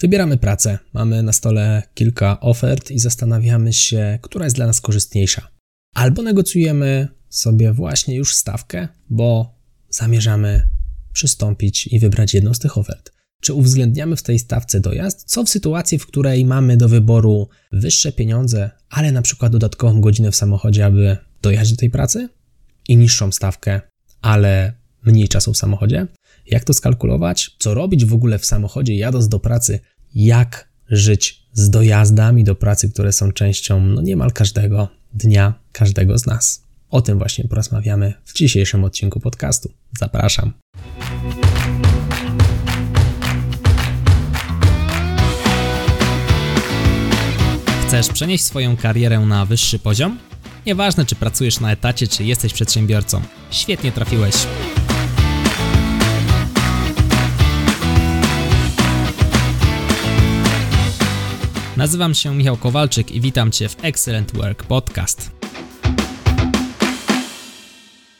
Wybieramy pracę, mamy na stole kilka ofert i zastanawiamy się, która jest dla nas korzystniejsza. Albo negocjujemy sobie właśnie już stawkę, bo zamierzamy przystąpić i wybrać jedną z tych ofert. Czy uwzględniamy w tej stawce dojazd? Co w sytuacji, w której mamy do wyboru wyższe pieniądze, ale na przykład dodatkową godzinę w samochodzie, aby dojechać do tej pracy? I niższą stawkę, ale mniej czasu w samochodzie? Jak to skalkulować? Co robić w ogóle w samochodzie jadąc do pracy? Jak żyć z dojazdami do pracy, które są częścią no niemal każdego dnia każdego z nas? O tym właśnie porozmawiamy w dzisiejszym odcinku podcastu. Zapraszam. Chcesz przenieść swoją karierę na wyższy poziom? Nieważne, czy pracujesz na etacie, czy jesteś przedsiębiorcą. Świetnie trafiłeś. Nazywam się Michał Kowalczyk i witam Cię w Excellent Work Podcast.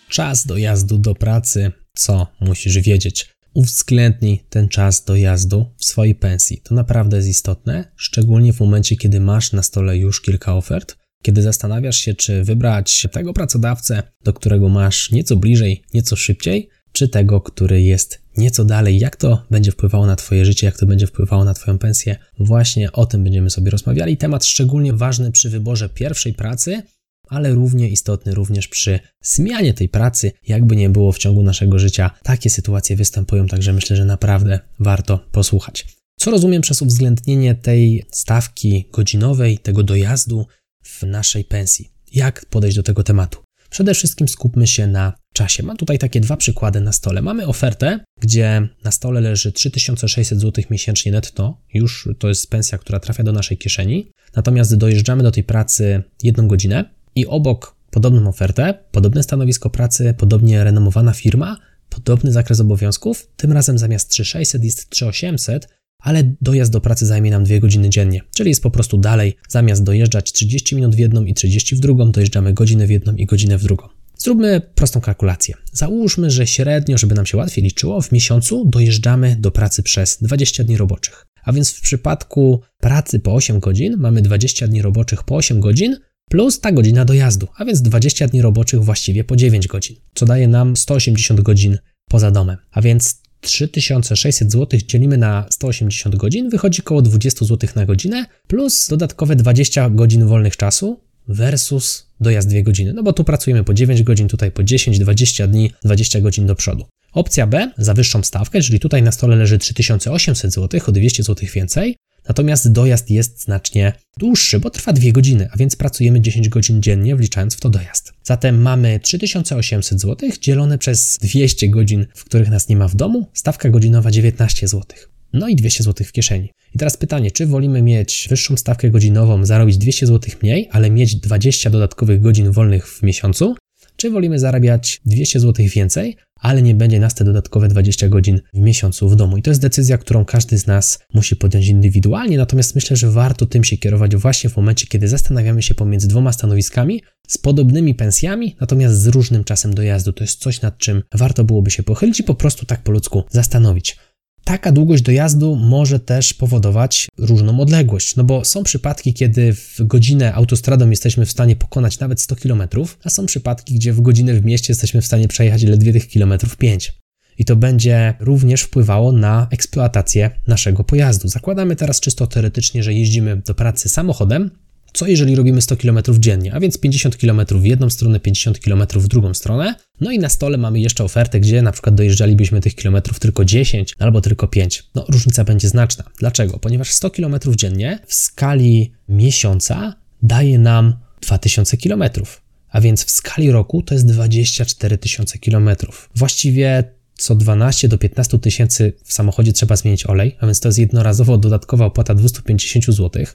Czas dojazdu do pracy. Co musisz wiedzieć? Uwzględnij ten czas dojazdu w swojej pensji. To naprawdę jest istotne, szczególnie w momencie, kiedy masz na stole już kilka ofert, kiedy zastanawiasz się, czy wybrać tego pracodawcę, do którego masz nieco bliżej, nieco szybciej, czy tego, który jest nieco dalej, jak to będzie wpływało na Twoje życie, jak to będzie wpływało na Twoją pensję. Właśnie o tym będziemy sobie rozmawiali. Temat szczególnie ważny przy wyborze pierwszej pracy, ale równie istotny również przy zmianie tej pracy, jakby nie było w ciągu naszego życia. Takie sytuacje występują, także myślę, że naprawdę warto posłuchać. Co rozumiem przez uwzględnienie tej stawki godzinowej, tego dojazdu w naszej pensji? Jak podejść do tego tematu? Przede wszystkim skupmy się na czasie. Mam tutaj takie dwa przykłady na stole. Mamy ofertę, gdzie na stole leży 3600 zł miesięcznie netto, już to jest pensja, która trafia do naszej kieszeni. Natomiast dojeżdżamy do tej pracy jedną godzinę i obok podobną ofertę, podobne stanowisko pracy, podobnie renomowana firma, podobny zakres obowiązków, tym razem zamiast 3600 jest 3800, ale dojazd do pracy zajmie nam 2 godziny dziennie, czyli jest po prostu dalej, zamiast dojeżdżać 30 minut w jedną i 30 w drugą, dojeżdżamy godzinę w jedną i godzinę w drugą. Zróbmy prostą kalkulację. Załóżmy, że średnio, żeby nam się łatwiej liczyło, w miesiącu dojeżdżamy do pracy przez 20 dni roboczych. A więc w przypadku pracy po 8 godzin mamy 20 dni roboczych po 8 godzin plus ta godzina dojazdu, a więc 20 dni roboczych właściwie po 9 godzin, co daje nam 180 godzin poza domem. A więc 3600 zł dzielimy na 180 godzin, wychodzi około 20 zł na godzinę, plus dodatkowe 20 godzin wolnych czasu versus dojazd 2 godziny. No bo tu pracujemy po 9 godzin, tutaj po 10, 20 dni, 20 godzin do przodu. Opcja B za wyższą stawkę, czyli tutaj na stole leży 3800 zł, o 200 zł więcej, Natomiast dojazd jest znacznie dłuższy, bo trwa 2 godziny, a więc pracujemy 10 godzin dziennie, wliczając w to dojazd. Zatem mamy 3800 zł dzielone przez 200 godzin, w których nas nie ma w domu, stawka godzinowa 19 zł. No i 200 zł w kieszeni. I teraz pytanie, czy wolimy mieć wyższą stawkę godzinową, zarobić 200 zł mniej, ale mieć 20 dodatkowych godzin wolnych w miesiącu, czy wolimy zarabiać 200 zł więcej, ale nie będzie nas te dodatkowe 20 godzin w miesiącu w domu. I to jest decyzja, którą każdy z nas musi podjąć indywidualnie, natomiast myślę, że warto tym się kierować właśnie w momencie, kiedy zastanawiamy się pomiędzy dwoma stanowiskami z podobnymi pensjami, natomiast z różnym czasem dojazdu. To jest coś, nad czym warto byłoby się pochylić i po prostu tak po ludzku zastanowić. Taka długość dojazdu może też powodować różną odległość, no bo są przypadki, kiedy w godzinę autostradą jesteśmy w stanie pokonać nawet 100 km, a są przypadki, gdzie w godzinę w mieście jesteśmy w stanie przejechać ledwie tych kilometrów 5. I to będzie również wpływało na eksploatację naszego pojazdu. Zakładamy teraz czysto teoretycznie, że jeździmy do pracy samochodem, co jeżeli robimy 100 km dziennie, a więc 50 km w jedną stronę, 50 km w drugą stronę. No i na stole mamy jeszcze ofertę, gdzie na przykład dojeżdżalibyśmy tych kilometrów tylko 10 albo tylko 5. No różnica będzie znaczna. Dlaczego? Ponieważ 100 km dziennie w skali miesiąca daje nam 2000 km. A więc w skali roku to jest 24 tysiące kilometrów. Właściwie co 12 do 15 tysięcy w samochodzie trzeba zmienić olej, a więc to jest jednorazowo dodatkowa opłata 250 zł.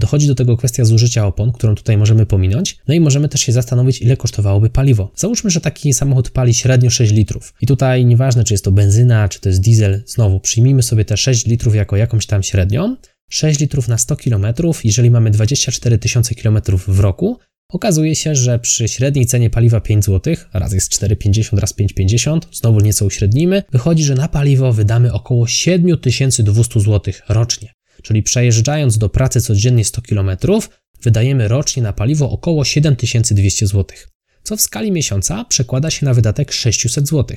Dochodzi do tego kwestia zużycia opon, którą tutaj możemy pominąć, no i możemy też się zastanowić, ile kosztowałoby paliwo. Załóżmy, że taki samochód pali średnio 6 litrów. I tutaj nieważne, czy jest to benzyna, czy to jest diesel, znowu przyjmijmy sobie te 6 litrów jako jakąś tam średnią. 6 litrów na 100 km, jeżeli mamy 24 tysiące km w roku, Okazuje się, że przy średniej cenie paliwa 5 zł, raz jest 4,50, raz 5,50, znowu nieco uśrednimy, wychodzi, że na paliwo wydamy około 7200 zł rocznie. Czyli przejeżdżając do pracy codziennie 100 km, wydajemy rocznie na paliwo około 7200 zł, co w skali miesiąca przekłada się na wydatek 600 zł.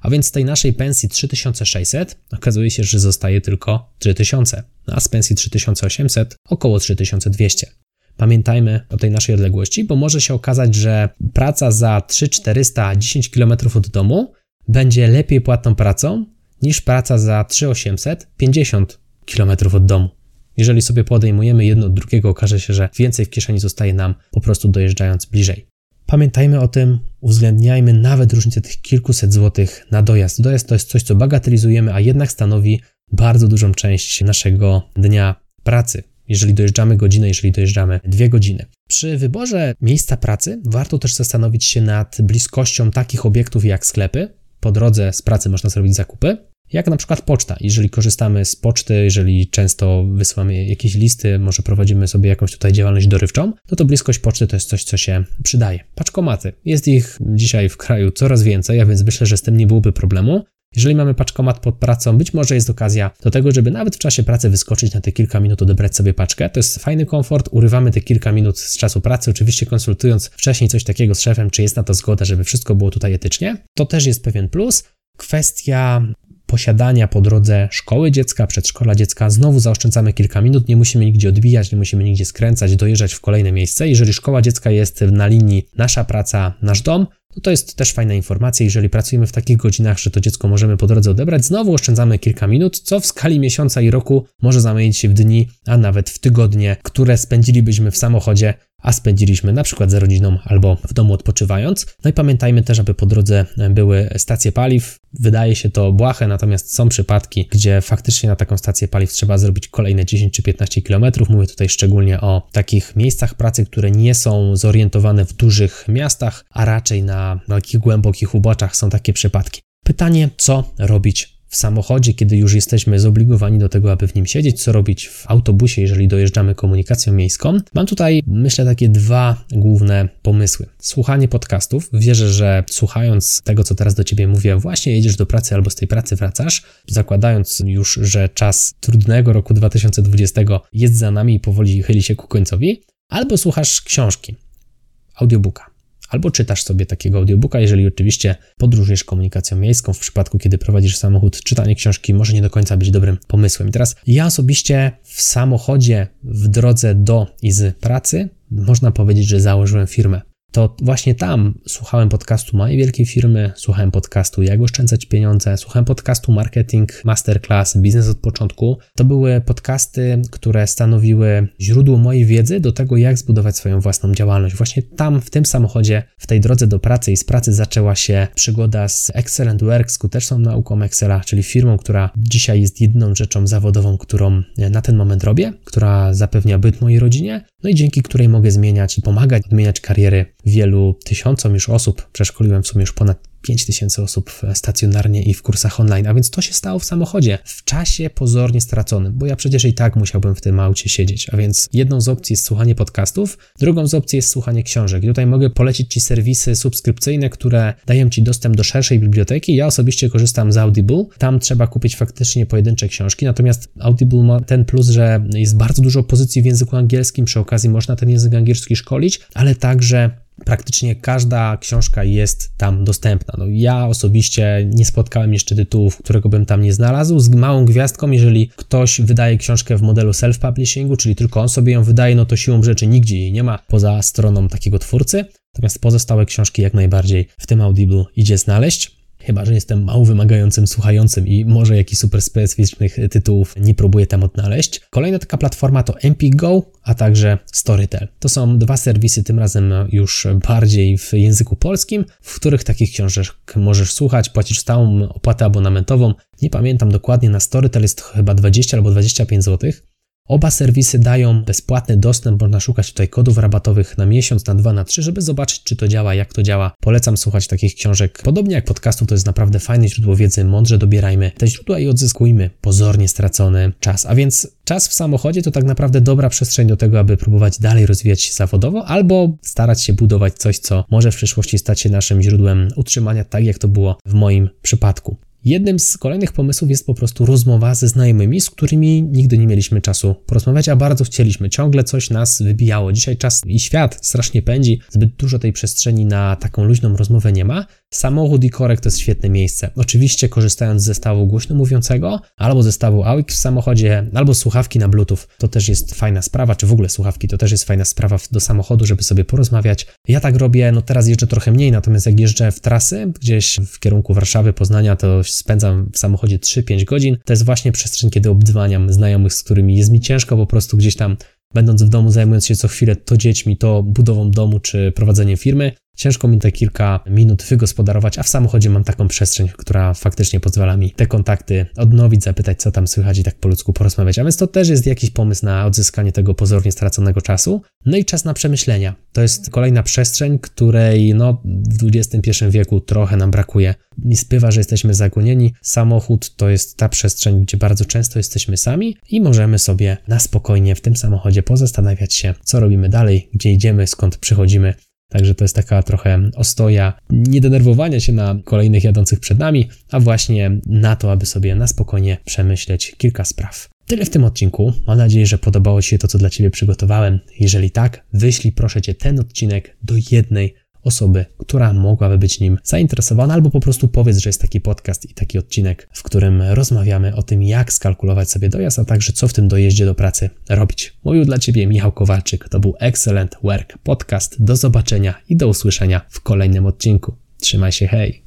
A więc z tej naszej pensji 3600 okazuje się, że zostaje tylko 3000, a z pensji 3800 około 3200. Pamiętajmy o tej naszej odległości, bo może się okazać, że praca za 3410 km od domu będzie lepiej płatną pracą niż praca za 3850 km od domu. Jeżeli sobie podejmujemy jedno od drugiego, okaże się, że więcej w kieszeni zostaje nam po prostu dojeżdżając bliżej. Pamiętajmy o tym, uwzględniajmy nawet różnicę tych kilkuset złotych na dojazd. Dojazd to jest coś, co bagatelizujemy, a jednak stanowi bardzo dużą część naszego dnia pracy. Jeżeli dojeżdżamy godzinę, jeżeli dojeżdżamy dwie godziny. Przy wyborze miejsca pracy warto też zastanowić się nad bliskością takich obiektów jak sklepy. Po drodze z pracy można zrobić zakupy, jak na przykład poczta. Jeżeli korzystamy z poczty, jeżeli często wysyłamy jakieś listy, może prowadzimy sobie jakąś tutaj działalność dorywczą, no to bliskość poczty to jest coś, co się przydaje. Paczkomaty. Jest ich dzisiaj w kraju coraz więcej, a więc myślę, że z tym nie byłoby problemu. Jeżeli mamy paczkomat pod pracą, być może jest okazja do tego, żeby nawet w czasie pracy wyskoczyć na te kilka minut, odebrać sobie paczkę. To jest fajny komfort, urywamy te kilka minut z czasu pracy, oczywiście konsultując wcześniej coś takiego z szefem, czy jest na to zgoda, żeby wszystko było tutaj etycznie. To też jest pewien plus. Kwestia posiadania po drodze szkoły dziecka, przedszkola dziecka, znowu zaoszczędzamy kilka minut, nie musimy nigdzie odbijać, nie musimy nigdzie skręcać, dojeżdżać w kolejne miejsce. Jeżeli szkoła dziecka jest na linii nasza praca, nasz dom, to to jest też fajna informacja, jeżeli pracujemy w takich godzinach, że to dziecko możemy po drodze odebrać, znowu oszczędzamy kilka minut, co w skali miesiąca i roku może zamienić się w dni, a nawet w tygodnie, które spędzilibyśmy w samochodzie a spędziliśmy na przykład z rodziną albo w domu odpoczywając. No i pamiętajmy też, aby po drodze były stacje paliw. Wydaje się to błahe, natomiast są przypadki, gdzie faktycznie na taką stację paliw trzeba zrobić kolejne 10 czy 15 km. Mówię tutaj szczególnie o takich miejscach pracy, które nie są zorientowane w dużych miastach, a raczej na, na takich głębokich uboczach są takie przypadki. Pytanie, co robić w samochodzie, kiedy już jesteśmy zobligowani do tego, aby w nim siedzieć, co robić w autobusie, jeżeli dojeżdżamy komunikacją miejską. Mam tutaj, myślę, takie dwa główne pomysły. Słuchanie podcastów. Wierzę, że słuchając tego, co teraz do ciebie mówię, właśnie jedziesz do pracy albo z tej pracy wracasz, zakładając już, że czas trudnego roku 2020 jest za nami i powoli chyli się ku końcowi, albo słuchasz książki, audiobooka albo czytasz sobie takiego audiobooka, jeżeli oczywiście podróżujesz komunikacją miejską. W przypadku, kiedy prowadzisz samochód, czytanie książki może nie do końca być dobrym pomysłem. I teraz ja osobiście w samochodzie w drodze do i z pracy można powiedzieć, że założyłem firmę to właśnie tam słuchałem podcastu mojej wielkiej firmy, słuchałem podcastu Jak oszczędzać pieniądze, słuchałem podcastu Marketing Masterclass, Biznes od początku. To były podcasty, które stanowiły źródło mojej wiedzy do tego, jak zbudować swoją własną działalność. Właśnie tam, w tym samochodzie, w tej drodze do pracy i z pracy zaczęła się przygoda z Excellent Work, skuteczną nauką Excela, czyli firmą, która dzisiaj jest jedną rzeczą zawodową, którą na ten moment robię, która zapewnia byt mojej rodzinie, no i dzięki której mogę zmieniać i pomagać odmieniać kariery wielu tysiącom już osób. Przeszkoliłem w sumie już ponad 5 tysięcy osób stacjonarnie i w kursach online, a więc to się stało w samochodzie w czasie pozornie straconym, bo ja przecież i tak musiałbym w tym aucie siedzieć. A więc jedną z opcji jest słuchanie podcastów, drugą z opcji jest słuchanie książek. I tutaj mogę polecić Ci serwisy subskrypcyjne, które dają Ci dostęp do szerszej biblioteki. Ja osobiście korzystam z Audible. Tam trzeba kupić faktycznie pojedyncze książki, natomiast Audible ma ten plus, że jest bardzo dużo pozycji w języku angielskim, przy okazji można ten język angielski szkolić, ale także praktycznie każda książka jest tam dostępna. No, ja osobiście nie spotkałem jeszcze tytułów, którego bym tam nie znalazł, z małą gwiazdką, jeżeli ktoś wydaje książkę w modelu self-publishingu, czyli tylko on sobie ją wydaje, no to siłą rzeczy nigdzie jej nie ma poza stroną takiego twórcy, natomiast pozostałe książki jak najbardziej w tym Audible idzie znaleźć. Chyba, że jestem mało wymagającym słuchającym i może jakichś super specyficznych tytułów nie próbuję tam odnaleźć. Kolejna taka platforma to MPGO, a także Storytel. To są dwa serwisy, tym razem już bardziej w języku polskim, w których takich książek możesz słuchać, płacisz stałą opłatę abonamentową. Nie pamiętam dokładnie, na Storytel jest chyba 20 albo 25 zł. Oba serwisy dają bezpłatny dostęp, można szukać tutaj kodów rabatowych na miesiąc, na dwa, na trzy, żeby zobaczyć, czy to działa, jak to działa. Polecam słuchać takich książek. Podobnie jak podcastów, to jest naprawdę fajne źródło wiedzy, mądrze dobierajmy te źródła i odzyskujmy pozornie stracony czas. A więc czas w samochodzie to tak naprawdę dobra przestrzeń do tego, aby próbować dalej rozwijać się zawodowo, albo starać się budować coś, co może w przyszłości stać się naszym źródłem utrzymania, tak jak to było w moim przypadku. Jednym z kolejnych pomysłów jest po prostu rozmowa ze znajomymi, z którymi nigdy nie mieliśmy czasu porozmawiać, a bardzo chcieliśmy. Ciągle coś nas wybijało. Dzisiaj czas i świat strasznie pędzi, zbyt dużo tej przestrzeni na taką luźną rozmowę nie ma. Samochód i korek to jest świetne miejsce. Oczywiście korzystając z zestawu głośno mówiącego, albo zestawu AUX w samochodzie, albo słuchawki na Bluetooth. To też jest fajna sprawa, czy w ogóle słuchawki to też jest fajna sprawa do samochodu, żeby sobie porozmawiać. Ja tak robię, no teraz jeżdżę trochę mniej, natomiast jak jeżdżę w trasy gdzieś w kierunku Warszawy, Poznania, to spędzam w samochodzie 3-5 godzin. To jest właśnie przestrzeń, kiedy obdzwaniam znajomych, z którymi jest mi ciężko po prostu gdzieś tam będąc w domu, zajmując się co chwilę to dziećmi, to budową domu czy prowadzeniem firmy, Ciężko mi te kilka minut wygospodarować, a w samochodzie mam taką przestrzeń, która faktycznie pozwala mi te kontakty odnowić, zapytać, co tam słychać i tak po ludzku porozmawiać. A więc to też jest jakiś pomysł na odzyskanie tego pozornie straconego czasu. No i czas na przemyślenia. To jest kolejna przestrzeń, której no, w XXI wieku trochę nam brakuje. Mi spływa, że jesteśmy zagonieni. Samochód to jest ta przestrzeń, gdzie bardzo często jesteśmy sami i możemy sobie na spokojnie w tym samochodzie pozastanawiać się, co robimy dalej, gdzie idziemy, skąd przychodzimy Także to jest taka trochę ostoja, nie denerwowania się na kolejnych jadących przed nami, a właśnie na to, aby sobie na spokojnie przemyśleć kilka spraw. Tyle w tym odcinku. Mam nadzieję, że podobało Ci się to, co dla Ciebie przygotowałem. Jeżeli tak, wyślij proszę Cię ten odcinek do jednej osoby, która mogłaby być nim zainteresowana, albo po prostu powiedz, że jest taki podcast i taki odcinek, w którym rozmawiamy o tym, jak skalkulować sobie dojazd, a także co w tym dojeździe do pracy robić. Mówił dla Ciebie Michał Kowalczyk. To był Excellent Work Podcast. Do zobaczenia i do usłyszenia w kolejnym odcinku. Trzymaj się, hej!